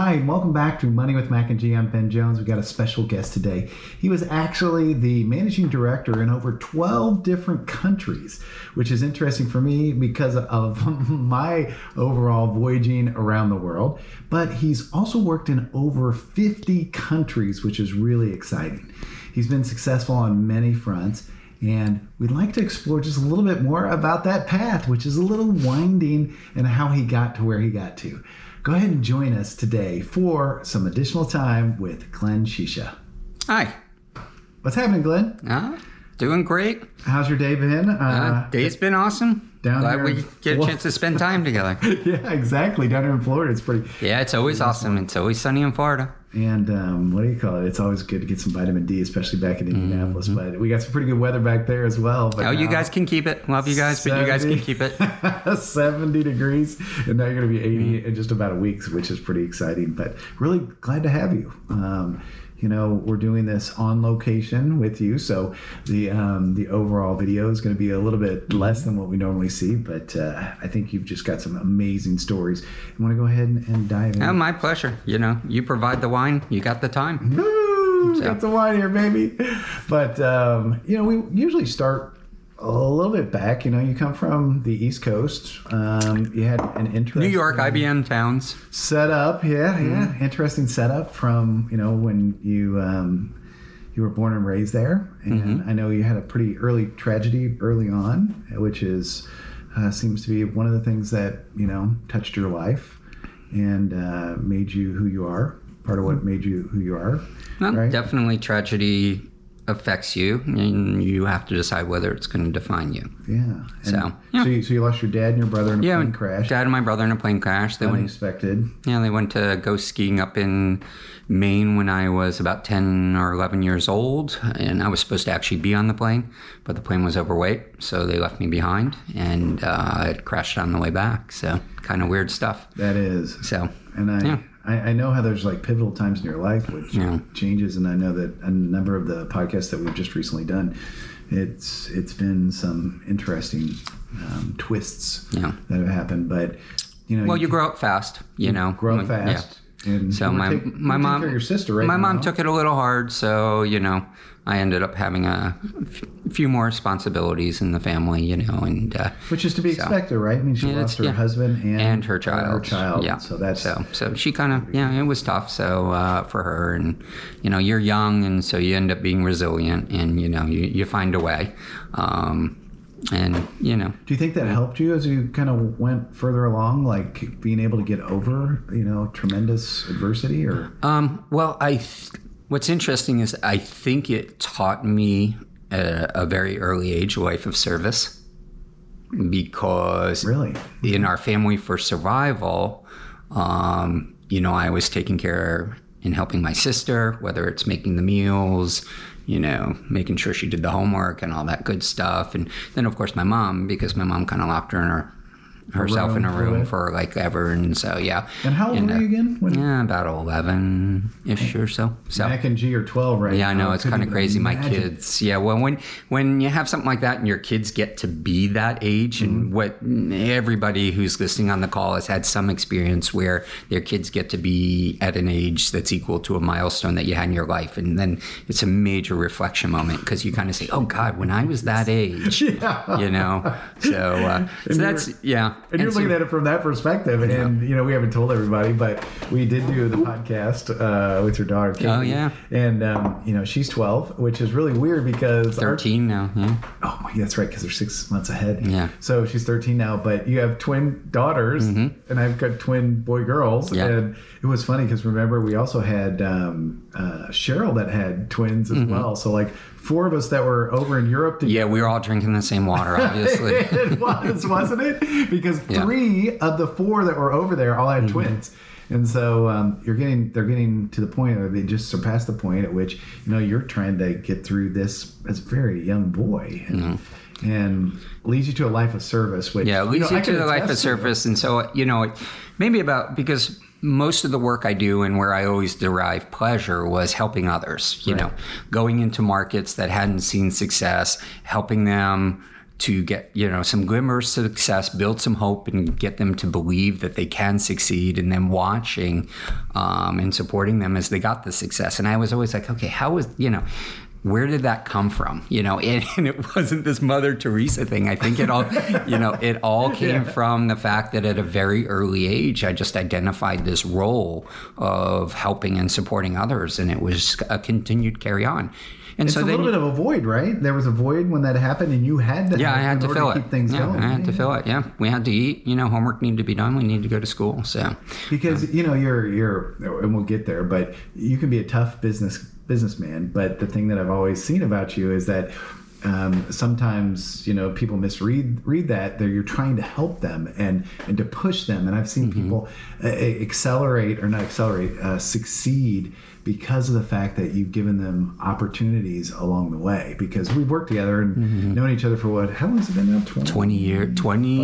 Hi, and welcome back to Money with Mac and G. I'm Ben Jones. We've got a special guest today. He was actually the managing director in over 12 different countries, which is interesting for me because of my overall voyaging around the world. But he's also worked in over 50 countries, which is really exciting. He's been successful on many fronts. And we'd like to explore just a little bit more about that path, which is a little winding, and how he got to where he got to. Go ahead and join us today for some additional time with Glenn Shisha. Hi. What's happening, Glenn? Uh, doing great. How's your day been? Uh, day's been awesome. Down Glad here we get a chance to spend time together. yeah, exactly. Down here in Florida, it's pretty. Yeah, it's always awesome. It's always sunny in Florida. And um, what do you call it? It's always good to get some vitamin D, especially back in Mm-hmm. Indianapolis. But we got some pretty good weather back there as well. But Oh, you guys can keep it. Love you guys, but you guys can keep it. 70 degrees, and now you're going to be 80 Mm-hmm. in just about a week, which is pretty exciting. But really glad to have you. Um, you know, we're doing this on location with you, so the um, the overall video is going to be a little bit less than what we normally see. But uh, I think you've just got some amazing stories. I want to go ahead and, and dive in. Oh, my pleasure. You know, you provide the wine, you got the time. Woo! Got the wine here, baby. But um, you know, we usually start a little bit back. You know, you come from the East Coast. Um, you had an interesting New York, IBM towns. setup. Yeah, Mm-hmm. yeah, interesting setup from you know when you um, you were born and raised there, and Mm-hmm. I know you had a pretty early tragedy early on, which is uh, seems to be one of the things that you know touched your life and uh, made you who you are. Part of what made you who you are. Well, Right. Definitely tragedy affects you, and you have to decide whether it's going to define you. Yeah. So, yeah. so, you, so you lost your dad and your brother in a Yeah, plane crash. dad and my brother in a plane crash. They went Unexpected. Yeah, they went to go skiing up in Maine when I was about 10 or 11 years old. And I was supposed to actually be on the plane, but the plane was overweight. So they left me behind and uh, it crashed on the way back. So kind of weird stuff. That is. So, And I, Yeah. I, I know how there's like pivotal times in your life which Yeah. changes, and I know that a number of the podcasts that we've just recently done, it's it's been some interesting um, twists Yeah. that have happened. But you know, well, you grow up fast, you know. grow up When- yeah. fast. And So my take- my mom, your sister, right? My mom took it a little hard, so you know, I ended up having a f- few more responsibilities in the family, you know, and uh, which is to be so- expected, right? I mean, she Yeah, lost her yeah. husband and, and her child. Her child. Yeah. So that's so so she kind of yeah, it was tough. So uh, for her, and you know, you're young, and so you end up being resilient, and you know, you you find a way. Um, and you know, Do you think that helped you as you kind of went further along, like being able to get over, you know, tremendous adversity, or? Um, well, I what's interesting is I think it taught me at a very early age a life of service. Because really? in our family for survival, um, you know, I was taking care and helping my sister, whether it's making the meals, you know, making sure she did the homework and all that good stuff. And then, of course, my mom, because my mom kind of locked her in her herself in a room for room it. for like ever. And so, yeah. And how old And, were you again? When Yeah, about 11 ish or so. So. Mac and G are 12 right Yeah, I know it's kind of crazy. My kids, yeah. Well, when when you have something like that and your kids get to be that age, Mm-hmm. and what everybody who's listening on the call has had some experience where their kids get to be at an age that's equal to a milestone that you had in your life, and then it's a major reflection moment because you kind of say, "Oh God, when I was that age," Yeah. you know. So, uh, so that's yeah. And you're so- looking at it from that perspective, and you know we haven't told everybody, but we did do the podcast uh, with your daughter. Katie, Oh, yeah. and um, you know she's 12, which is really weird because our- thirteen now. Yeah. oh, yeah, that's right, because they're six months ahead. Yeah. So she's 13 now, but you have twin daughters, and I've got twin boy girls. Mm-hmm. Yeah. And it was funny because remember, we also had um, uh, Cheryl that had twins as well. So, like, four of us that were over in Europe together. Mm-hmm. Yeah, we were all drinking the same water, obviously. it was, wasn't it? Because Yeah. three of the four that were over there all had Mm-hmm. twins. And so um, you're getting, they're getting to the point, or they just surpassed the point at which you know you're trying to get through this as a very young boy, and, and leads you to a life of service. Which Yeah, leads know, you to the life of service. And so, you know, maybe about because most of the work I do and where I always derive pleasure was helping others, you know, going into markets that hadn't seen success, helping them to get you know some glimmers of success, build some hope, and get them to believe that they can succeed, and then watching um, and supporting them as they got the success. And I was always like, okay, how was you know where did that come from? You know, and, and, it wasn't this Mother Teresa thing. I think it all, you know, it all came yeah. from the fact that at a very early age, I just identified this role of helping and supporting others, and it was a continued carry on. And it's so a little bit of a void, right? There was a void when that happened, and you had to. Yeah, I had to fill to it. things yeah, going. I had to fill it. Yeah, we had to eat. You know, homework needed to be done. We needed to go to school. So because you know you're you're, and we'll get there, but you can be a tough business businessman. But the thing that I've always seen about you is that um, sometimes you know people misread read that that you're trying to help them and and to push them and i've seen mm-hmm. people uh, accelerate or not accelerate uh, succeed because of the fact that you've given them opportunities along the way. Because we've worked together and mm-hmm. known each other for what? How long has it been now? 20, 20 years. 20,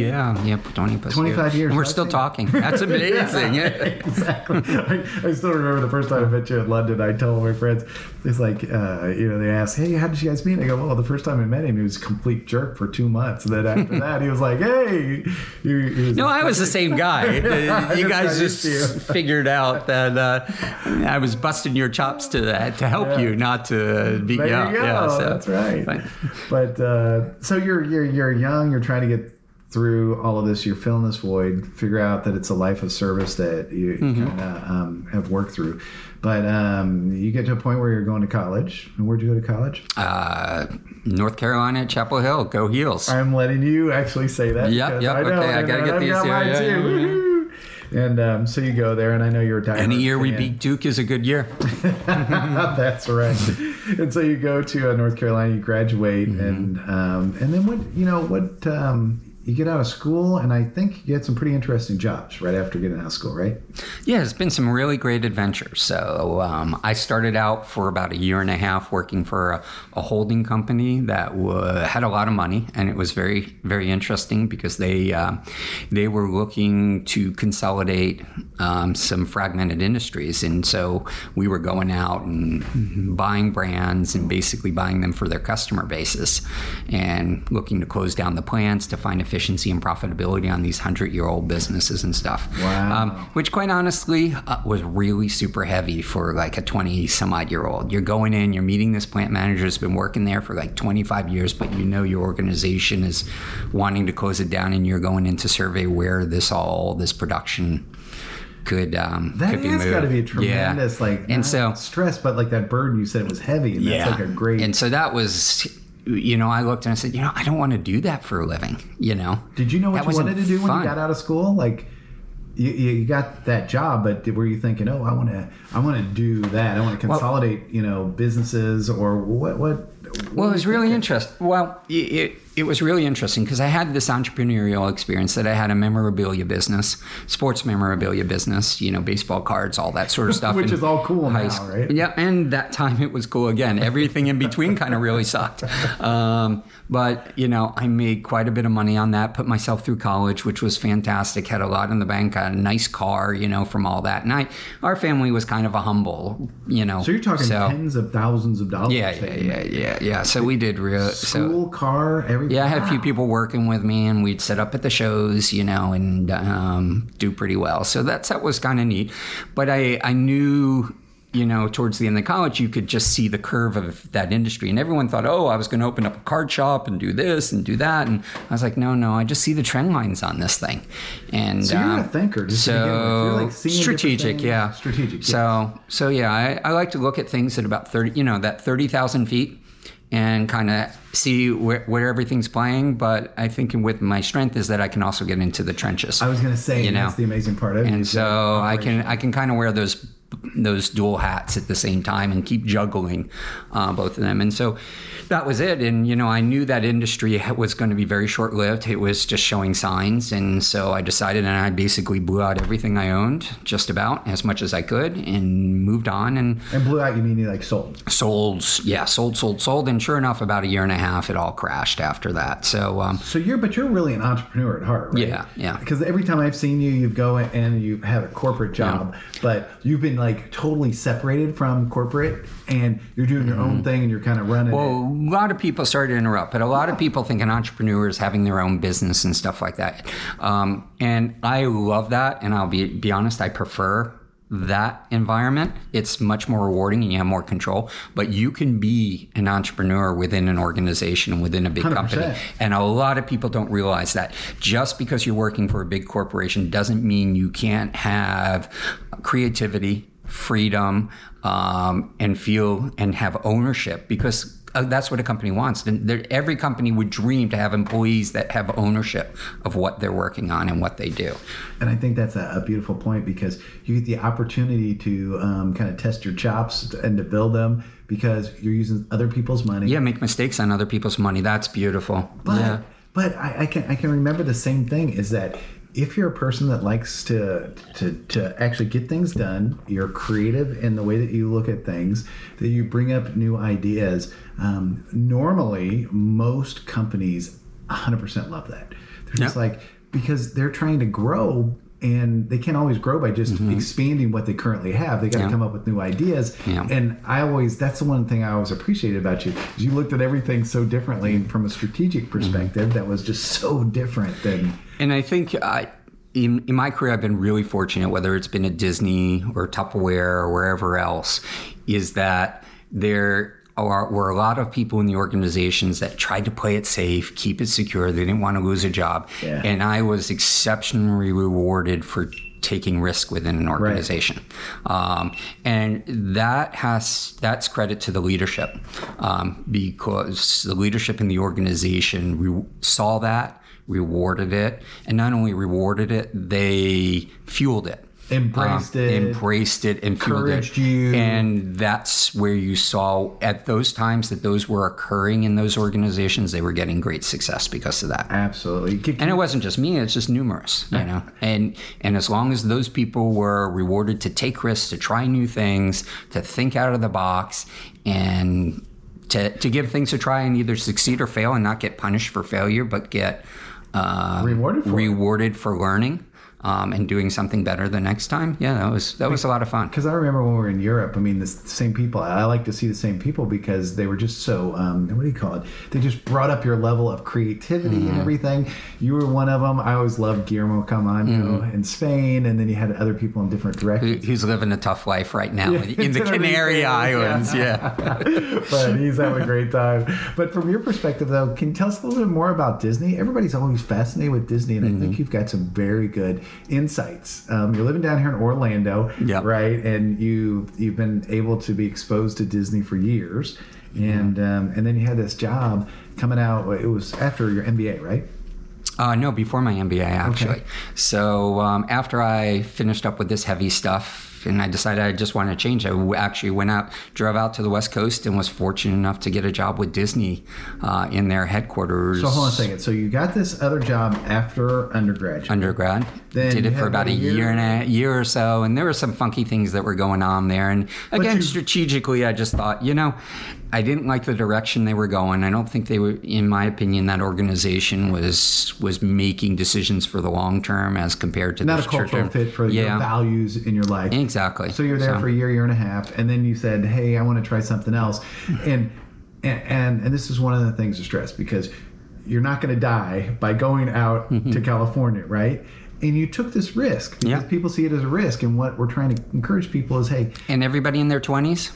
yeah, yeah, 20 plus 25 years. years and we're still talking. That's amazing. yeah, exactly. I, I, still remember the first time I met you in London. I told my friends, it's like, uh, you know, they ask, hey, how did you guys meet? I go, well, the first time I met him, he was a complete jerk for two months. And then after that, he was like, hey. He, he was no, I was the same guy. you guys just figured out that. Uh, I was busting your chops to to help yeah. you, not to beat there you up. Yeah, so. That's right. But, but uh, so you're you're you're young. You're trying to get through all of this. You're filling this void. Figure out that it's a life of service that you mm-hmm. kind of um, have worked through. But um, you get to a point where you're going to college. And where'd you go to college? Uh, North Carolina, Chapel Hill. Go Heels. I'm letting you actually say that. Yep, yep. I know, okay, I gotta get these. Yeah, yeah, yeah. And um, so you go there, and I know you're a diehard Any year fan. we beat Duke is a good year. That's right. and so you go to uh, North Carolina, you graduate, mm-hmm. and um, and then what? You know what? Um, you get out of school, and I think you had some pretty interesting jobs right after getting out of school, right? Yeah, it's been some really great adventures. So um, I started out for about a year and a half working for a, a holding company that w- had a lot of money, and it was very, very interesting because they uh, they were looking to consolidate um, some fragmented industries, and so we were going out and buying brands and basically buying them for their customer bases, and looking to close down the plants to find efficiency and profitability on these hundred year old businesses and stuff. Wow. Um, which, quite honestly, uh, was really super heavy for like a 20 some odd year old. You're going in, you're meeting this plant manager who's been working there for like 25 years, but you know your organization is wanting to close it down, and you're going in to survey where this all, this production could um that could be has got to be a tremendous yeah. like and so stress but like that burden you said was heavy and yeah. that's like a great and so that was you know, I looked and I said, you know, I don't want to do that for a living. You know, did you know what that you wanted to do fun. when you got out of school? Like, you, you got that job, but were you thinking, oh, I want to, I want to do that. I want to consolidate, well, you know, businesses or what, what? what well, it was really interesting. Well, it, it was really interesting because I had this entrepreneurial experience that I had a memorabilia business, sports memorabilia business, you know, baseball cards, all that sort of stuff. Which is all cool now, school. right? Yeah, and that time it was cool again. Everything in between kind of really sucked. Um, but, you know, I made quite a bit of money on that, put myself through college, which was fantastic, had a lot in the bank, had a nice car, you know, from all that. And I, our family was kind of a humble, you know. So you're talking so, tens of thousands of dollars. Yeah, yeah, yeah, yeah, yeah. So we did real. School, so, car, everything. Yeah, I had a few people working with me, and we'd set up at the shows, you know, and um, do pretty well. So that's that was kind of neat. But I I knew you know, towards the end of college, you could just see the curve of that industry. And everyone thought, oh, I was going to open up a card shop and do this and do that. And I was like, no, no, I just see the trend lines on this thing. And so you're um, a thinker. Just so like strategic, yeah. Strategic. So, so yeah, I, I like to look at things at about 30, you know, that 30,000 feet and kind of see where, where everything's playing. But I think with my strength is that I can also get into the trenches. I was going to say, you know, that's the amazing part of it. And so I can I can kind of wear those those dual hats at the same time and keep juggling uh, both of them. And so that was it. And, you know, I knew that industry was going to be very short lived. It was just showing signs. And so I decided, and I basically blew out everything I owned, just about as much as I could, and moved on. And, and blew out, you mean you like sold? Sold, yeah, sold, sold, sold. And sure enough, about a year and a half, it all crashed after that. So, um, so you're, but you're really an entrepreneur at heart, right? Yeah, yeah. Because every time I've seen you, you go and you have a corporate job, yeah. but you've been like totally separated from corporate and you're doing your own thing and you're kind of running Well, it. a lot of people, sorry to interrupt, but a lot of people think an entrepreneur is having their own business and stuff like that. Um, and I love that. And I'll be, be honest, I prefer that environment. It's much more rewarding and you have more control. But you can be an entrepreneur within an organization, within a big company. 100%. And a lot of people don't realize that. Just because you're working for a big corporation doesn't mean you can't have creativity, freedom, um, and feel and have ownership because uh, that's what a company wants. And every company would dream to have employees that have ownership of what they're working on and what they do. And I think that's a, a beautiful point because you get the opportunity to um, kind of test your chops and to build them because you're using other people's money. Yeah, make mistakes on other people's money. That's beautiful. But, yeah. but I, I can I can remember the same thing is that if you're a person that likes to, to to actually get things done, you're creative in the way that you look at things, that you bring up new ideas. Um, normally, most companies 100% love that. They're just like because they're trying to grow. And they can't always grow by just expanding what they currently have. They got to Mm-hmm. Yeah. come up with new ideas. Yeah. And I always, that's the one thing I always appreciated about you. Is you looked at everything so differently and from a strategic Mm-hmm. perspective that was just so different than And I think I, in, in my career, I've been really fortunate, whether it's been at Disney or Tupperware or wherever else, is that there are, were a lot of people in the organizations that tried to play it safe, keep it secure. They didn't want to lose a job. Yeah. And I was exceptionally rewarded for taking risk within an organization. Um, and that has that's credit to the leadership um, because the leadership in the organization re- saw that rewarded it and not only rewarded it they fueled it Embraced Um, it, embraced it and encouraged it. you. and that's where you saw at those times that those were occurring in those organizations they were getting great success because of that. Absolutely. And it wasn't just me it's just numerous you know? And and as long as those people were rewarded to take risks to try new things to think out of the box and to, to give things a try and either succeed or fail and not get punished for failure but get uh, Rewarded for rewarded for learning um, and doing something better the next time yeah that was that was a lot of fun Because I remember when we were in Europe, I mean, the same people. I like to see the same people because they were just so, um, what do you call it? They just brought up your level of creativity Mm-hmm. and everything. You were one of them. I always loved Guillermo Camargo Mm-hmm. in Spain, and then you had other people in different directions. He's living a tough life right now in, in the Canary. Islands yeah. but he's having a great time. But from your perspective, though, can you tell us a little bit more about Disney? Everybody's always fascinated with Disney, and I Mm-hmm. think you've got some very good insights. Um, you're living down here in Orlando, Yep. right? And you you've been able to be exposed to Disney for years, and um, and then you had this job coming out. It was after your MBA, right? Uh, no, before my MBA, actually. So um, after I finished up with this heavy stuff, and I decided I just wanted to change, I actually went out, drove out to the West Coast, and was fortunate enough to get a job with Disney uh, in their headquarters. So hold on a second. So you got this other job after undergrad? Undergrad, Then did it for about a a year, year. and a year or so, and there were some funky things that were going on there. And again, you- strategically, I just thought, you know, I didn't like the direction they were going. I don't think they were, in my opinion, that organization was was making decisions for the long term as compared to Not the a cultural fit for your values in your life. exactly. So you're there for a year, year and a half, and then you said, "Hey, I want to try something else," and and and, this is one of the things to stress because you're not going to die by going out to California, right? And you took this risk because Mm-hmm. Yeah. people see it as a risk, and what we're trying to encourage people is, "Hey, and everybody in their twenties.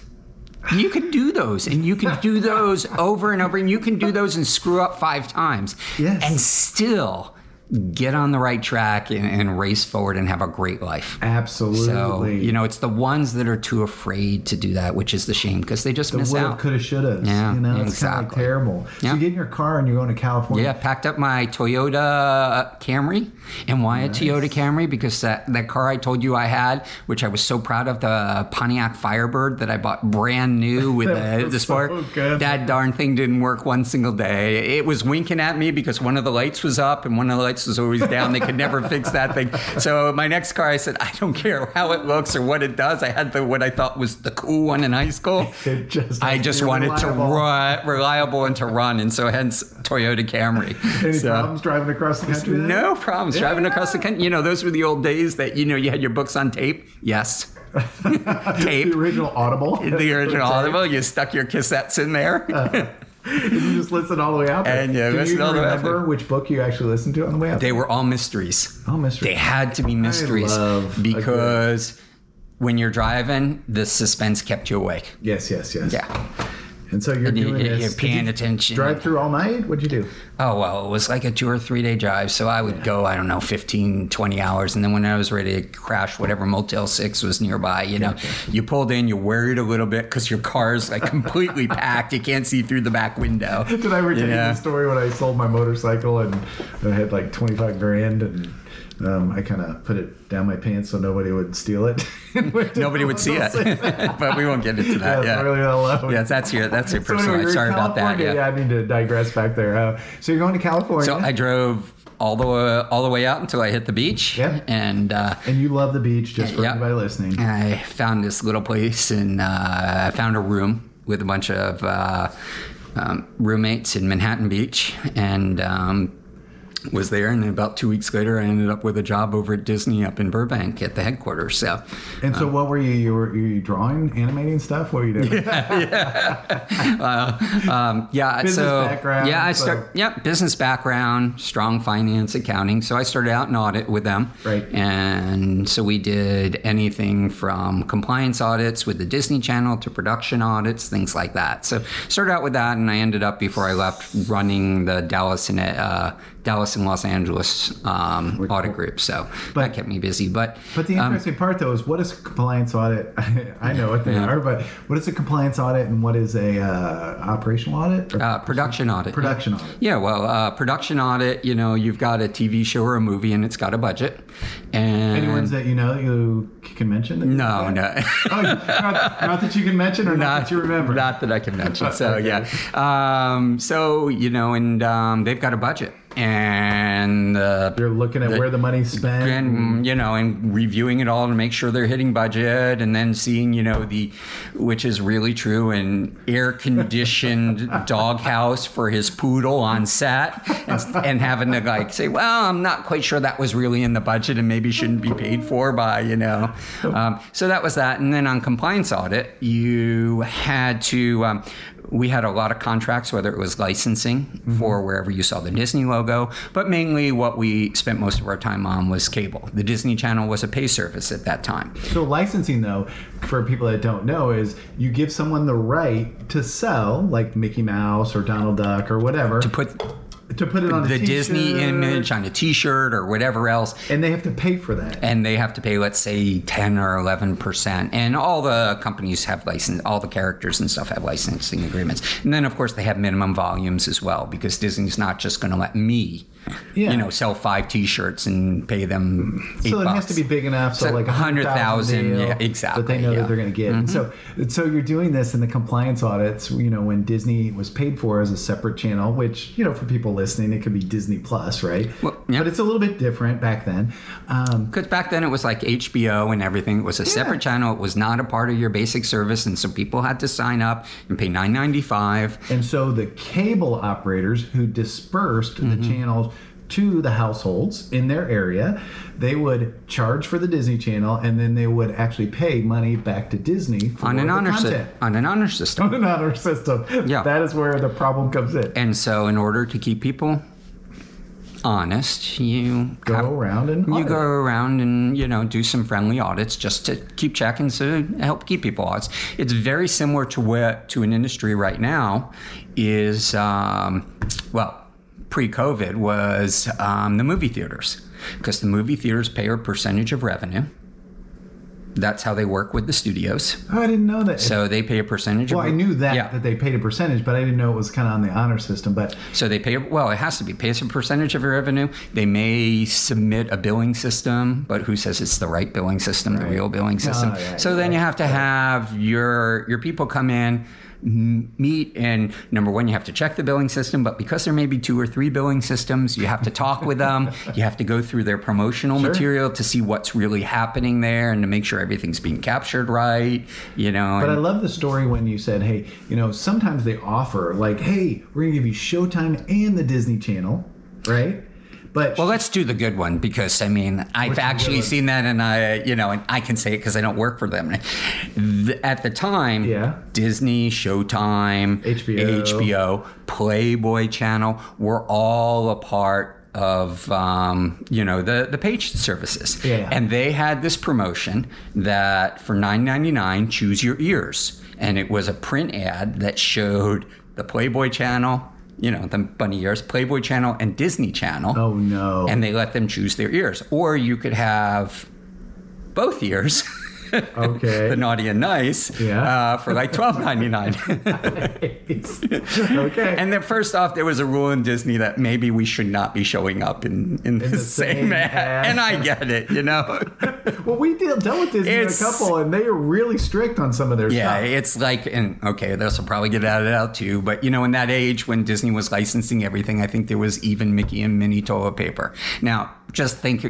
You can do those, and you can do those over and over, and you can do those and screw up five times, Yes. and still get on the right track and, and race forward and have a great life. absolutely." So you know, it's the ones that are too afraid to do that, which is the shame because they just miss out. coulda, shoulda. Yeah, you know, it's kind of like exactly. terrible. So Yeah. you get in your car and you're going to California. Yeah, packed up my Toyota Camry. And why a Toyota Camry? Because that, that car I told you I had, which I was so proud of, the Pontiac Firebird that I bought brand new with the, the sport. so. That darn thing didn't work one single day. It was winking at me because one of the lights was up and one of the lights was always down. They could never fix that thing. So my next car, I said, I don't care how it looks or what it does. I had the what I thought was the cool one in high school. Just I just wanted reliable. to run, reliable and to run, and so hence Toyota Camry. Any So- problems driving across the country? then? No problems driving across the country. You know, those were the old days that you know you had your books on tape. Yes, tape. the original Audible. the original Audible. You stuck your cassettes in there. Uh-huh. And you just listen all the way out. There. And you Do you all remember which book you actually listened to on the way out? they were all mysteries. oh, mystery. They had to be mysteries love because when you're driving, the suspense kept you awake. yes, yes, yes. Yeah. And so you're And doing you- this. you're paying you attention. Drive through all night. What'd you do? Oh, well, it was like a two or three day drive. So I would go, I don't know, 15, 20 hours. And then when I was ready to crash whatever Motel 6 was nearby, you know, you pulled in, you're worried a little bit because your car's like completely packed. You can't see through the back window. Did I ever tell you the story when I sold my motorcycle and I had like 25 grand and um, I kind of put it down my pants so nobody would steal it. And Nobody would see it, but we won't get into that. Yeah, Yeah, really alone. yeah, that's your that's your So personal. anyway, Sorry about that. California. Yeah. I need to digress back there. Uh, so you're going to California, So I drove all the way, all the way out until I hit the beach. Yeah. And uh, and you love the beach, just for Yeah. anybody listening. I found this little place and uh, I found a room with a bunch of uh, um, roommates in Manhattan Beach and um, was there. And about two weeks later, I ended up with a job over at Disney up in Burbank at the headquarters. So And so, what were you? You were, you drawing, animating stuff? What were you doing? um, yeah, Business so background, yeah, I so- start. Yep, business background, strong finance, accounting. So I started out in audit with them, Right. And so we did anything from compliance audits with the Disney Channel to production audits, things like that. So started out with that, and I ended up before I left running the Dallas and uh, Dallas and Los Angeles um, audit group. So But- that kept me busy. But But the um, interesting part, though, is what is a compliance audit? I know what they are, but what is a compliance audit and what is a uh, operational audit? Uh, production audit. production audit. Yeah, well, uh, production audit, you know, you've got a TV show or a movie and it's got a budget. And Any ones that you know you can mention? that no, no. Oh, not, not that you can mention or not, that you remember. Not that I can mention. So Okay. yeah. Um, so you know, and um, they've got a budget, and uh, You're looking at where the money's spent. and you know and reviewing it all to make sure they're hitting budget and then seeing you know the which is really true an air conditioned doghouse for his poodle on set and, and having to like say well i'm not quite sure that was really in the budget and maybe shouldn't be paid for by you know um, so that was that and then on compliance audit you had to um, we had a lot of contracts, whether it was licensing mm-hmm. for wherever you saw the Disney logo, but mainly what we spent most of our time on was cable. The Disney Channel was a pay service at that time. So licensing, though, for people that don't know, is you give someone the right to sell, like Mickey Mouse or Donald Duck or whatever, To put to put it on the Disney image on a T-shirt or whatever else, and they have to pay for that. and they have to pay, let's say, ten or eleven percent. And all the companies have license, all the characters and stuff have licensing agreements. And then, of course, they have minimum volumes as well because Disney's not just going to let me, Yeah. you know, sell five T-shirts and pay them. Eight so it bucks. has to be big enough, so, So like a 100,000, thousand, yeah, That exactly, they know yeah. Mm-hmm. that they're going to get. And so, so you're doing this in the compliance audits. You know, when Disney was paid for as a separate channel, which you know, for people listening, it could be Disney Plus, right? Well, yeah. But it's a little bit different back then. Um, Because back then it was like HBO and everything. It was a separate channel. It was not a part of your basic service, and so people had to sign up and pay nine ninety five. And so the cable operators who dispersed Mm-hmm. the channels to the households in their area, they would charge for the Disney Channel, and then they would actually pay money back to Disney for on an honor system. On an honor system. On an honor system. Yeah. That is where the problem comes in. And so, in order to keep people honest, you Go have- around and you audit. go around and you know do some friendly audits just to keep checking to help keep people honest. It's very similar to what to an industry right now is um, well pre-COVID was um, the movie theaters because the movie theaters pay a percentage of revenue. That's how they work with the studios. Oh, I didn't know that. So they pay a percentage. well, of I knew that Yeah. that they paid a percentage, but I didn't know it was kind of on the honor system. But So they pay, well, it has to be, pays a percentage of your revenue. They may submit a billing system, but who says it's the right billing system, the real billing system? yeah, so then you have to have your, your people come in, meet, and number one, you have to check the billing system, but because there may be two or three billing systems, you have to talk with them. You have to go through their promotional Sure. material to see what's really happening there and to make sure everything's being captured right, you know. But I love the story when you said, "Hey, you know, sometimes they offer like, hey, we're gonna give you Showtime and the Disney Channel, right? But Well, let's do the good one because I mean I've actually seen that, and I you know, and I can say it because I don't work for them. At the time, Yeah. Disney, Showtime, HBO. HBO, Playboy Channel were all a part of um, you know the the page services, Yeah. and they had this promotion that for nine ninety nine, choose your ears, and it was a print ad that showed the Playboy Channel. You know, the bunny ears, Playboy Channel, and Disney Channel oh no. and they let them choose their ears. Or you could have both ears. Okay. the naughty and nice. Yeah. Uh, for like twelve ninety nine. okay. and then first off, there was a rule in Disney that maybe we should not be showing up in, in, the, the same, same ad. ad. And I get it, you know. well, we deal, dealt with Disney It's- a couple, and they are really strict on some of their Yeah, stuff. Yeah, it's like, and okay, this will probably get added out too. But you know, in that age when Disney was licensing everything, I think there was even Mickey and Minnie toilet paper. Now, just think,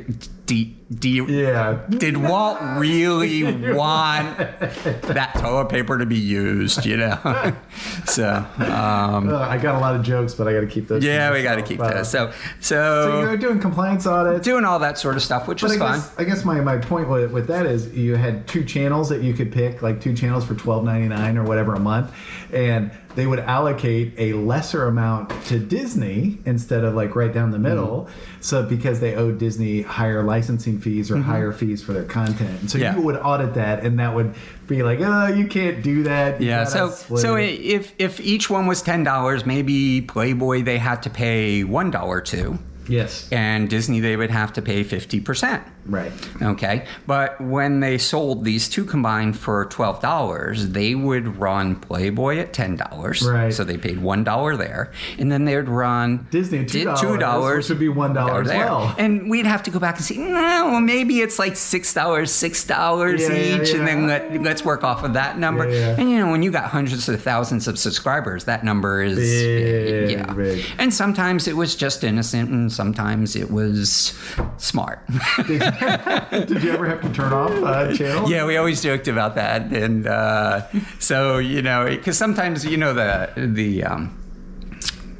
do, do you, Yeah. did Walt really want that toilet paper to be used? You know, so um, I got a lot of jokes, but I got to keep those. yeah, we got to keep those. So, So you're were doing compliance audits. doing all that sort of stuff, which But was I fun. guess, I guess my, my point with, with that is you had two channels that you could pick, like two channels for twelve ninety nine or whatever a month, and they would allocate a lesser amount to Disney instead of like right down the middle, Mm-hmm. so because they owed Disney higher licensing fees or higher fees for their content, and so Yeah. you would audit that, and that would be like, oh, you can't do that. You Yeah, so so it." if if each one was ten dollars, maybe Playboy they had to pay one dollar to, yes, and Disney they would have to pay fifty percent. Right. Okay, but when they sold these two combined for twelve dollars, they would run Playboy at ten dollars. Right. So they paid one dollar there, and then they'd run Disney at did $2, which would be $1 as there. well. And we'd have to go back and say, no, well, maybe it's like six dollars, six dollars Yeah, yeah, each, and then let let's work off of that number. Yeah, yeah. And you know, when you got hundreds of thousands of subscribers, that number is Big, yeah. big. And sometimes it was just innocent, and sometimes it was smart. Did you ever have to turn off uh, channel? Yeah, we always joked about that, and uh, so you know, because sometimes you know the the um,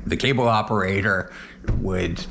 the cable operator would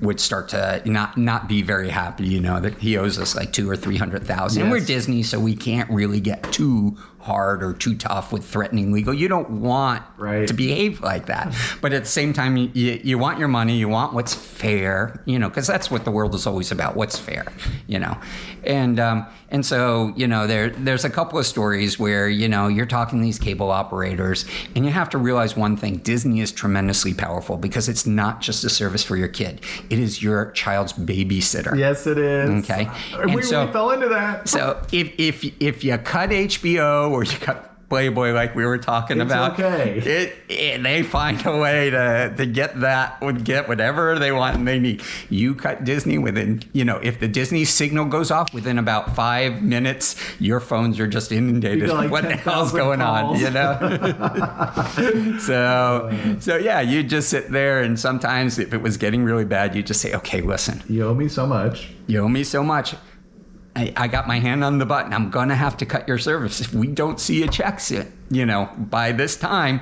would start to not not be very happy. You know that he owes us like two or three hundred thousand. And we're Disney, so we can't really get too hard or too tough with threatening legal. You don't want Right. to behave like that, but at the same time, you, you, want your money. You want what's fair. You know, because that's what the world is always about. What's fair. You know, and um, and so you know there there's a couple of stories where you know you're talking to these cable operators, and you have to realize one thing: Disney is tremendously powerful because it's not just a service for your kid; it is your child's babysitter. Yes, it is. Okay. And And we, so- we fell into that. So if if if you cut HBO or you cut Playboy like we were talking It's about, okay. it, it they find a way to to get that would get whatever they want and they need. You cut Disney within you know if the Disney signal goes off within about five minutes, your phones are just inundated. Like, what the hell's 10,000 going on? You know. so so yeah, you just sit there and sometimes if it was getting really bad, you just say, okay, listen, You owe me so much. you owe me so much. I, I got my hand on the button. I'm gonna have to cut your service if we don't see a check, you know, by this time.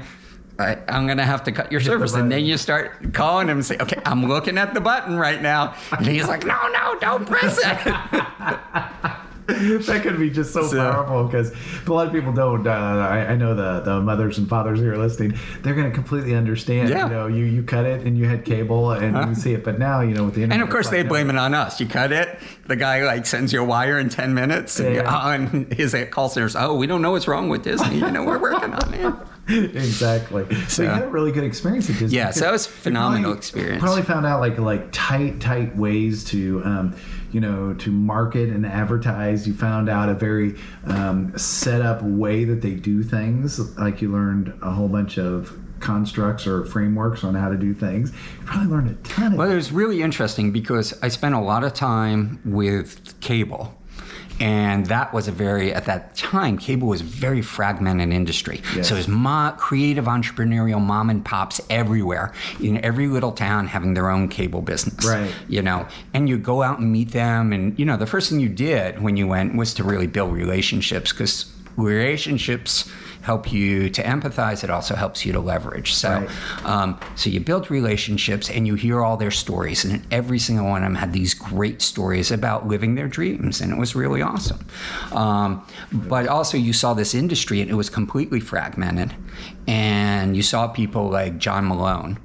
I, I'm gonna have to cut your service, and then you start calling him and say, "Okay, I'm looking at the button right now," and he's like, "No, no, don't press it." that could be just so, So- powerful because a lot of people don't. Uh, I, I know the, the mothers and fathers who are listening, they're going to completely understand. Yeah. You know, you, you cut it and you had cable and you see it, but now, you know, with the internet. and of course, they blame it on us. You cut it, the guy like sends you a wire in ten minutes, and, Yeah. oh, and his call center's, "Oh, we don't know what's wrong with Disney. You know, we're working on it." exactly. So you had a really good experience at Disney. Yeah, so that was a phenomenal probably- experience. Probably found out like like tight tight ways to um, you know to market and advertise. You found out a very um, set up way that they do things. Like you learned a whole bunch of constructs or frameworks on how to do things. You probably learned a ton of. Well, it was really interesting because I spent a lot of time with cable. And that was a very, at that time, cable was a very fragmented industry. Yes. So it was mo- creative, entrepreneurial mom and pops everywhere in every little town having their own cable business. Right. You know, and you go out and meet them. And, you know, the first thing you did when you went was to really build relationships because relationships help you to empathize. It also helps you to leverage. So, Right. um, so you build relationships and you hear all their stories, and every single one of them had these great stories about living their dreams, and it was really awesome. Um, but also, you saw this industry, and it was completely fragmented, and you saw people like John Malone.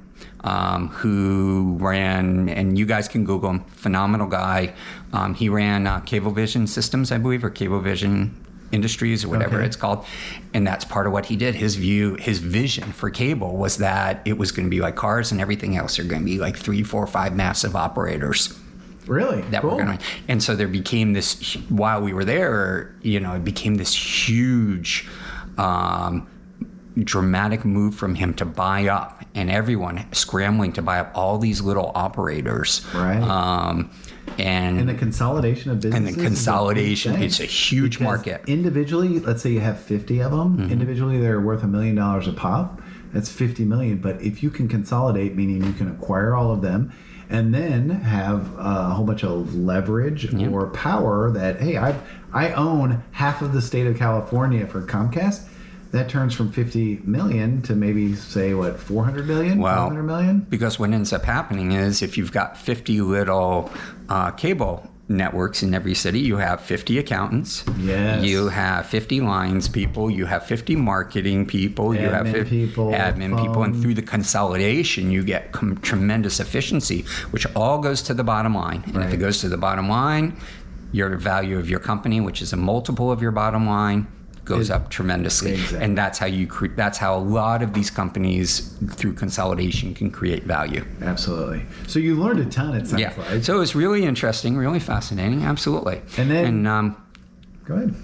Um, who ran, and you guys can Google him, phenomenal guy. Um, he ran uh, Cablevision Systems, I believe, or Cablevision Industries, or whatever Okay. it's called. And that's part of what he did. His view, his vision for cable was that it was going to be like cars and everything else are going to be like three, four, five massive operators Really? that cool. were going to. And so there became this, while we were there, you know, it became this huge, um, dramatic move from him to buy up and everyone scrambling to buy up all these little operators. Right. Um, and, And the consolidation of businesses. And the is a consolidation—it's a huge Because market. Mm-hmm. Individually, let's say you have 50 of them. Individually, they're worth a million dollars a pop. That's 50 million. But if you can consolidate, meaning you can acquire all of them and then have a whole bunch of leverage or power that, hey, I, I own half of the state of California for Comcast. That turns from 50 million to maybe say what 400 million, Wow. 500 million. Because what ends up happening is if you've got 50 little uh, cable networks in every city, you have 50 accountants. Yes. You have 50 lines people. You have 50 marketing people. you have Admin 50 people, admin people. And through the consolidation, you get com- tremendous efficiency, which all goes to the bottom line. And if it goes to the bottom line, your value of your company, which is a multiple of your bottom line, goes It- up tremendously. Exactly. And that's how you cre- that's how a lot of these companies through consolidation can create value. Absolutely. So you learned a ton. Sounds Yeah. like. So it was really interesting, really fascinating. Absolutely. And then- and um, Go ahead.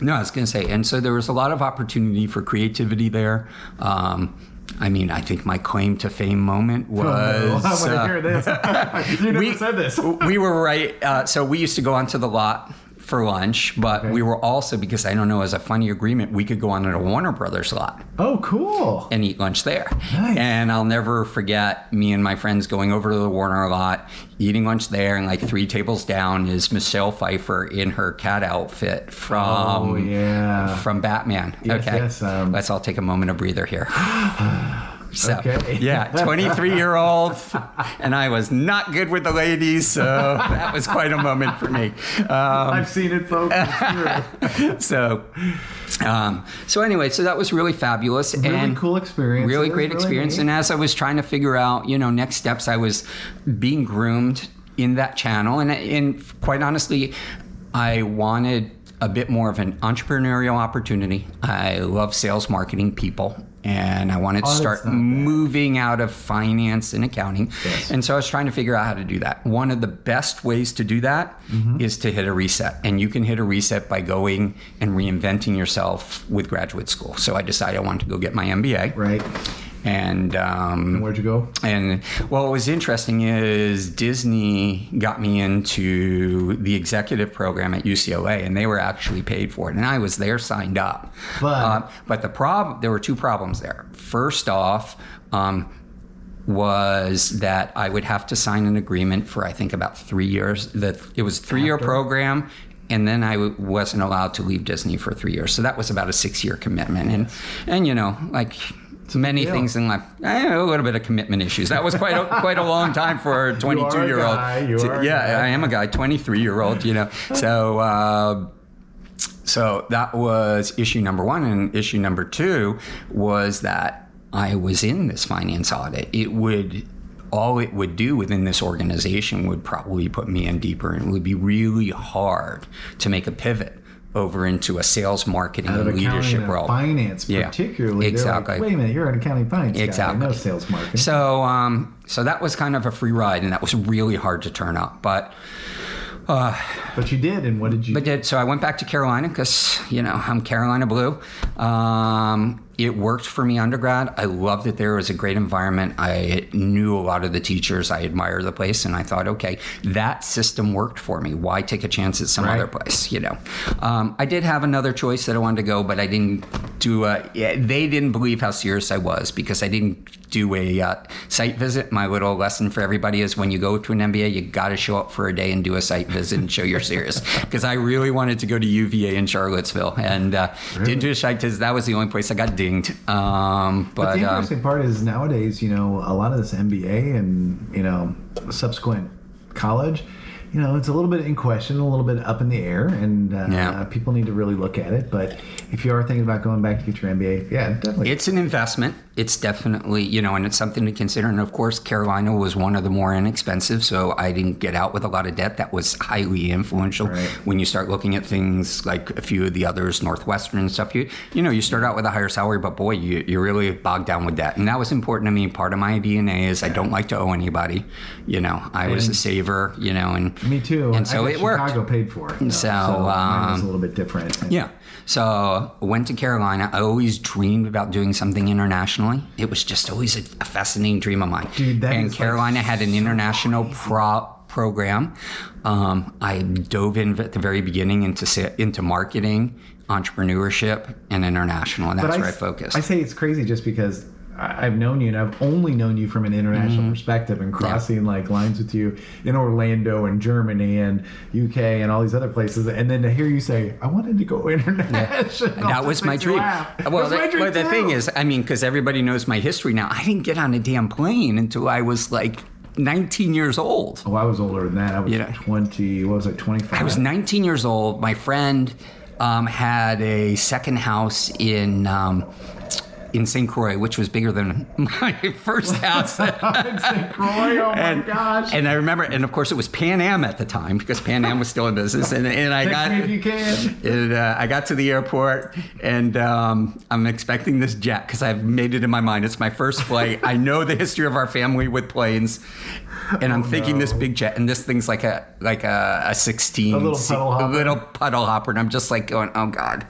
no, I was going to say, and so there was a lot of opportunity for creativity there. Um, I mean, I think my claim to fame moment was. I want to uh, hear this. you never we said this. we were right. Uh, so we used to go onto the lot for lunch, but Okay. we were also because I don't know as a funny agreement, we could go on to the Warner Brothers lot. Oh, cool. and eat lunch there. Nice. And I'll never forget me and my friends going over to the Warner lot, eating lunch there, and like three tables down is Michelle Pfeiffer in her cat outfit from Oh, yeah. from Batman. Yes, okay, yes, um, let's all take a moment of breather here. So, Okay. yeah, 23 year old, and I was not good with the ladies, so that was quite a moment for me. Um, I've seen it, folks. So, um, so anyway, so that was really fabulous really and cool experience. Really great experience. neat. And as I was trying to figure out, you know, next steps, I was being groomed in that channel, and and quite honestly, I wanted a bit more of an entrepreneurial opportunity. I love sales, marketing, people. And I wanted to Oh, start bad. moving out of finance and accounting. Yes. And so I was trying to figure out how to do that. One of the best ways to do that is Mm-hmm. to hit a reset. And you can hit a reset by going and reinventing yourself with graduate school. So I decided I wanted to go get my MBA. right. And um, Where'd you go? and well, what was interesting is Disney got me into the executive program at UCLA, and they were actually paid for it, and I was there signed up. But- uh, but the problem, there were two problems there. First off. Um, was that I would have to sign an agreement for I think about three years. That it was a three-year program, and then I w- wasn't allowed to leave Disney for three years. So that was about a six-year commitment, and and you know like many deal. things in life, I have a little bit of commitment issues. That was quite a, quite a long time for a 22 year old. guy, you are a yeah. I am a guy, 23 year old. You know, so. Uh, so that was issue number one. And issue number two was that I was in this finance audit. It would, all it would do within this organization would probably put me in deeper and it would be really hard to make a pivot over into a sales, marketing, and leadership and role. finance, Yeah, particularly. exactly. Like, Wait a minute, you're an accounting finance Exactly. guy. No sales marketing. So, um, so that was kind of a free ride, and that was really hard to turn up. But but you did, and what did you? But did so I went back to Carolina because you know I'm Carolina blue. Um, it worked for me undergrad. I loved it there. It was a great environment. I knew a lot of the teachers. I admire the place, and I thought, okay, that system worked for me. Why take a chance at some Right. other place? You know, um, I did have another choice that I wanted to go, but I didn't do. A, they didn't believe how serious I was because I didn't do a uh, site visit. My little lesson for everybody is when you go to an MBA, you got to show up for a day and do a site visit and show you're serious. Because I really wanted to go to UVA in Charlottesville and uh, didn't do a site because that was the only place I got dinged. Um, But but the um, interesting part is nowadays, you know, a lot of this MBA and you know subsequent college, you know, it's a little bit in question, a little bit up in the air, and uh, Yeah. people need to really look at it. But if you are thinking about going back to get your MBA, yeah, definitely. It's an investment. It's definitely, you know, and it's something to consider. And of course, Carolina was one of the more inexpensive, so I didn't get out with a lot of debt. That was highly influential. Right. When you start looking at things like a few of the others, Northwestern and stuff, you you know, you start out with a higher salary, but boy, you, you're really bogged down with debt. And that was important to me. Part of my DNA is I don't like to owe anybody. You know, I was a saver, you know, and Me too. And so I it got worked. Chicago paid for it. know, So, mine was um, a little bit different. Yeah. So I went to Carolina. I always dreamed about doing something internationally. It was just always a, a fascinating dream of mine. Dude, and is, like, Carolina had an international pro- program. Um, I dove in at the very beginning into into marketing, entrepreneurship, and international, and that's But where I focused. I say it's crazy just because I- I've known you and I've only known you from an international Mm-hmm. perspective and crossing like lines with you in Orlando and Germany and UK and all these other places. And then to hear you say, I wanted to go international. that was my dream. Well, That's my the, dream well, the thing is, I mean, because everybody knows my history now. I didn't get on a damn plane until I was like 19 years old. Oh, I was older than that. I was You know. 20, what was it, 25? I was 19 years old. My friend um, had a second house in um, in St. Croix, which was bigger than my first house. St. Croix, oh my and, gosh. and I remember, and of course, it was Pan Am at the time because Pan Am was still in business. And, and I got if you can. and, uh, I got to the airport and um, I'm expecting this jet because I've made it in my mind. It's my first flight. I know the history of our family with planes, and I'm thinking this big jet, and this thing's like a like a, a 16, A little puddle hopper. a little puddle hopper, and I'm just like going, oh god.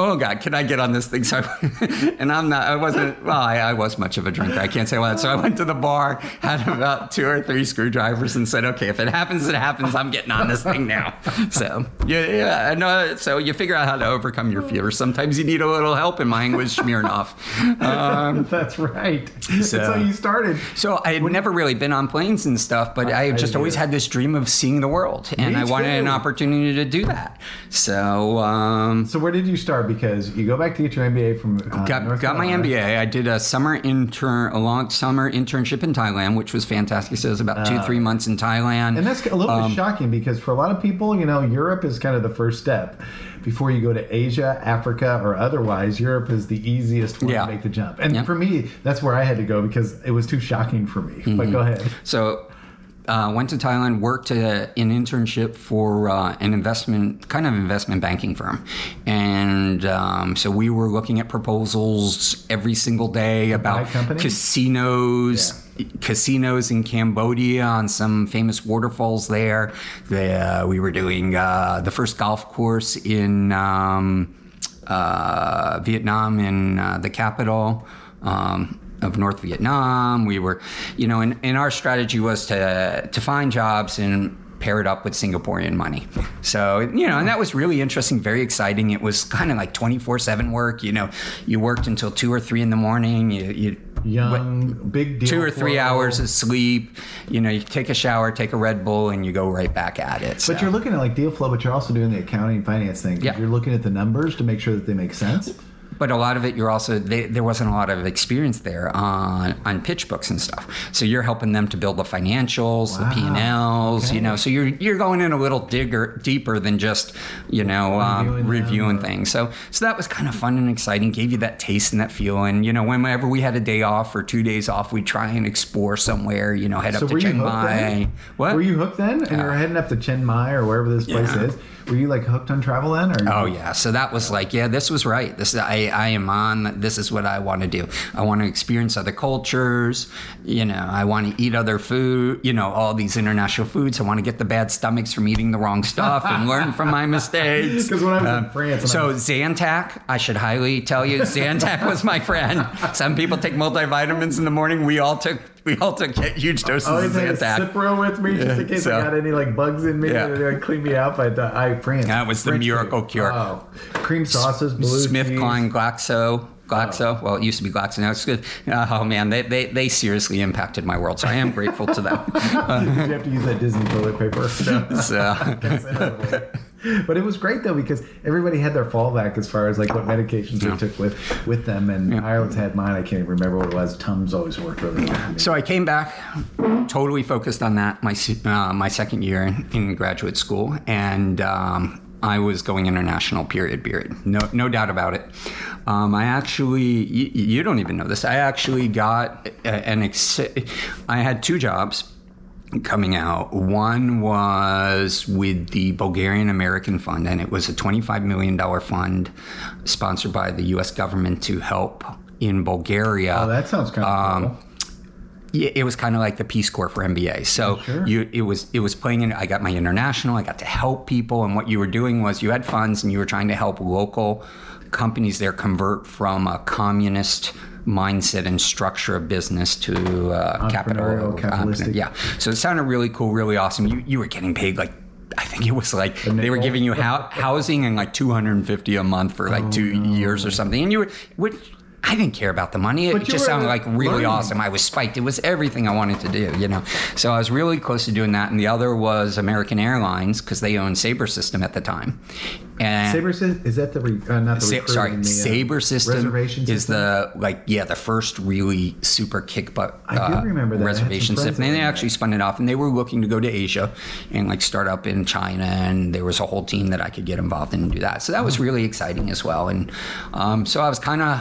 Oh God! Can I get on this thing? So, I, and I'm not. I wasn't. Well, I, I was much of a drinker. I can't say that. So I went to the bar, had about two or three screwdrivers, and said, "Okay, if it happens, it happens. I'm getting on this thing now." So yeah, yeah. I know. So you figure out how to overcome your fears. Sometimes you need a little help. In my English, Smirnoff. Um, That's right. That's So- how you started. so I had never really been on planes and stuff, but I, I just didn't always had this dream of seeing the world, and Me I wanted an opportunity to do that. So. Um, So where did you start? Because you go back to get your MBA from uh, got, North got my MBA. I did a summer intern, a long summer internship in Thailand, which was fantastic. So it was about two, three months in Thailand. Uh, And that's a little Um, bit shocking because for a lot of people, you know, Europe is kind of the first step. Before you go to Asia, Africa, or otherwise, Europe is the easiest one Yeah. to make the jump. And Yeah. for me, that's where I had to go because it was too shocking for me. Mm-hmm. But go ahead. So uh, went to Thailand, worked uh, an internship for uh, an investment, kind of investment banking firm, and um, so we were looking at proposals every single day about casinos. Casinos in Cambodia on some famous waterfalls there. The, uh, we were doing uh, the first golf course in um, uh, Vietnam, in uh, the capital. Um, of North Vietnam. We were, you know, and, and our strategy was to to find jobs and pair it up with Singaporean money. So, you know, and that was really interesting, very exciting. It was kind of like 24/7 work, you know. You worked until 2 or 3 in the morning. You you Young, big deal. two or three hours of sleep. You know, you take a shower, take a Red Bull, and you go right back at it. So. But you're looking at like deal flow, but you're also doing the accounting and finance thing. Yeah. You're looking at the numbers to make sure that they make sense. But a lot of it you're also they, there wasn't a lot of experience there on on pitch books and stuff. So you're helping them to build the financials the p&l's you know so you're you're going in a little digger deeper than just you know um, Reviewing them reviewing or- things. So so that was kind of fun and exciting gave you that taste and that feel and you know whenever we had a day off or two days off we'd try and explore somewhere you know head So up to you chiang mai then? what? Were you hooked then? And you're heading up to Chiang Mai or wherever this place Yeah. is. Were you like hooked on travel then? Or Oh yeah, so that was like, yeah, this was right. This I I am on. This is what I want to do. I want to experience other cultures. You know, I want to eat other food. You know, all these international foods. I want to get the bad stomachs from eating the wrong stuff and learn from my mistakes. 'Cause when I was in Um, France I so was- Zantac, I should highly tell you, Zantac was my friend. Some people take multivitamins in the morning. We all took we all took huge doses I always of Zantac. Cipro with me just in case so- I got any like bugs in me Yeah. they clean me out. But uh, I France. That was the French miracle food. cure. Oh, cream sauces, blue Smith. Klein Glaxo. Glaxo. Well, it used to be Glaxo. Now it's good. Oh man, they, they they seriously impacted my world. So I am grateful to them. Did you have to use that Disney toilet paper? So, Can't say that word. but it was great though because everybody had their fallback as far as like what medications Yeah. they took with with them, and I always had mine. I can't even remember what it was. Tums always worked really well. for me. So I came back, totally focused on that my uh, my second year in, in graduate school, and um, I was going international. Period. Period. No, no doubt about it. Um, I actually, y- you don't even know this. I actually got an ex- I had two jobs coming out. One was with the Bulgarian American Fund, and it was a $25 million fund sponsored by the U.S. government to help in Bulgaria. Oh, that sounds kind of Um, cool. It was kind of like the Peace Corps for MBA. So Sure. you, it was it was playing in. I got my international. I got to help people, and what you were doing was you had funds, and you were trying to help local companies there convert from a communist mindset and structure of business to uh, capital. Capitalistic. yeah. So it sounded really cool, really awesome. You you were getting paid like. I think it was like they were giving you hou- housing and like 250 a month for Oh, like two years or something, and you were, which I didn't care about the money. It But just sounded like really learning. awesome. I was spiked. It was everything I wanted to do, you know. So I was really close to doing that. And the other was American Airlines because they owned Sabre System at the time. And Sabre Sys- is that the re, uh, not the Sa- recruiting, sorry, the, uh, Sabre System is system? the like yeah the first really super kick butt I do uh, remember that. I had some reservation system. And they that. actually spun it off, and they were looking to go to Asia and like start up in China, and there was a whole team that I could get involved in and do that. So that was really exciting as well. And um, so I was kind of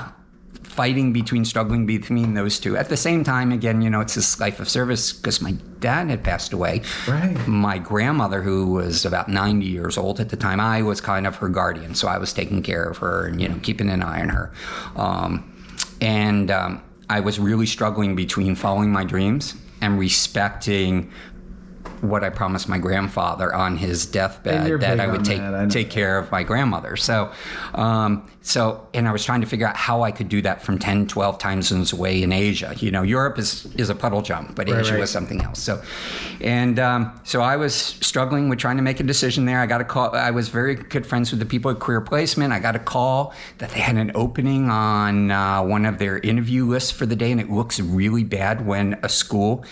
fighting between struggling between those two. At the same time again you know it's this life of service because my dad had passed away. Right. my grandmother who was about 90 years old at the time i was kind of her guardian so i was taking care of her and you know keeping an eye on her. Um, and um, i was really struggling between following my dreams and respecting what I promised my grandfather on his deathbed that I would take that, I take care of my grandmother. So, um, so, and I was trying to figure out how I could do that from 10, 12 time zones away in Asia. You know, Europe is is a puddle jump, but Right, Asia right. was something else. So, and um, so I was struggling with trying to make a decision there. I got a call. I was very good friends with the people at Career Placement. I got a call that they had an opening on uh, one of their interview lists for the day, and it looks really bad when a school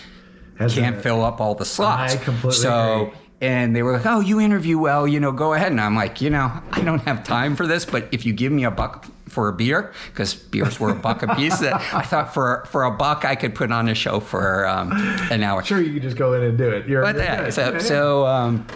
Can't a- fill up all the slots. I completely so, agree. And they were like, "Oh, you interview well, you know, go ahead." And I'm like, you know, I don't have time for this, but if you give me a buck for a beer, because beers were a buck a piece, that I thought for for a buck I could put on a show for um, an hour. Sure, you could just go in and do it. You're, But you're yeah, good. so so, um,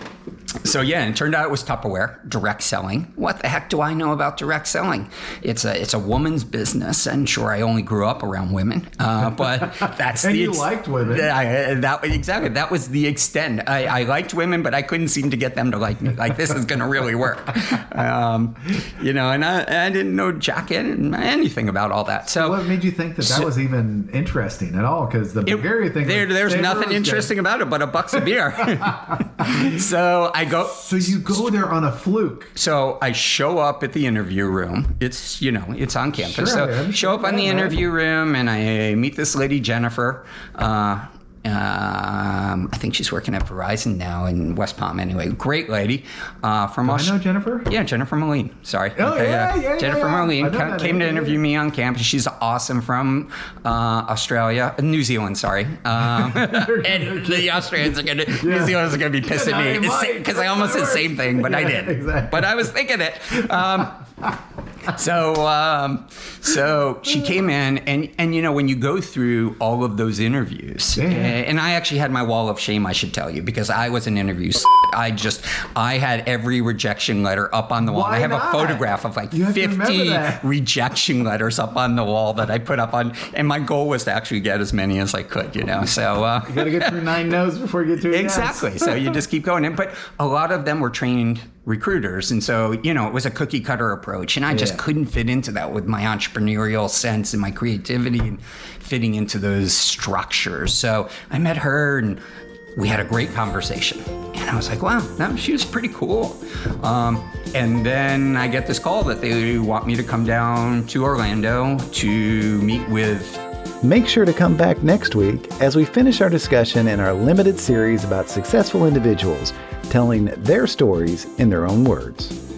so yeah, and it turned out it was Tupperware direct selling. What the heck do I know about direct selling? It's a it's a woman's business, and sure, I only grew up around women, uh, but that's the And the you liked women. Yeah, I- that exactly that was the extent. I, I liked women, but I couldn't seem to get them to like me. Like this is going to really work, um, you know. And I, I didn't know jack in anything about all that. So What made you think that that was even interesting at all? Because the it- Bulgaria thing. there, there's nothing was good. interesting about it but a bucks a beer. so I go. So you go there on a fluke. So I show up at the interview room. It's you know it's on campus. Sure, so show up on the interview room, and I meet this lady Jennifer. Uh, um, I think she's working at Verizon now in West Palm. Anyway, great lady uh, from I know Jennifer. yeah, Jennifer Moline. Sorry. Oh, yeah, yeah, Jennifer yeah, yeah. Moline ca- came to yeah, interview me on campus. She's awesome from uh, Australia, New Zealand. Sorry. Um, and the Australians are gonna, New Yeah. Zealanders are gonna be pissing Yeah, me because I almost said the same thing, but I didn't. exactly. But I was thinking it. Um, so um, so she came in and and you know when you go through all of those interviews Yeah, yeah. and I actually had my wall of shame I should tell you because I was an interview I just I had every rejection letter up on the wall Why I have not? a photograph of like You have to remember 50 rejection letters up on the wall that I put up on and my goal was to actually get as many as I could you know so uh, You got to get through nine no's before you get to. Exactly. So you just keep going in. But a lot of them were trained recruiters. And so, you know, it was a cookie cutter approach. And I just Yeah. couldn't fit into that with my entrepreneurial sense and my creativity and fitting into those structures. So I met her and we had a great conversation. And I was like, wow, that, she was pretty cool. Um, and then I get this call that they want me to come down to Orlando to meet with Make sure to come back next week as we finish our discussion in our limited series about successful individuals telling their stories in their own words.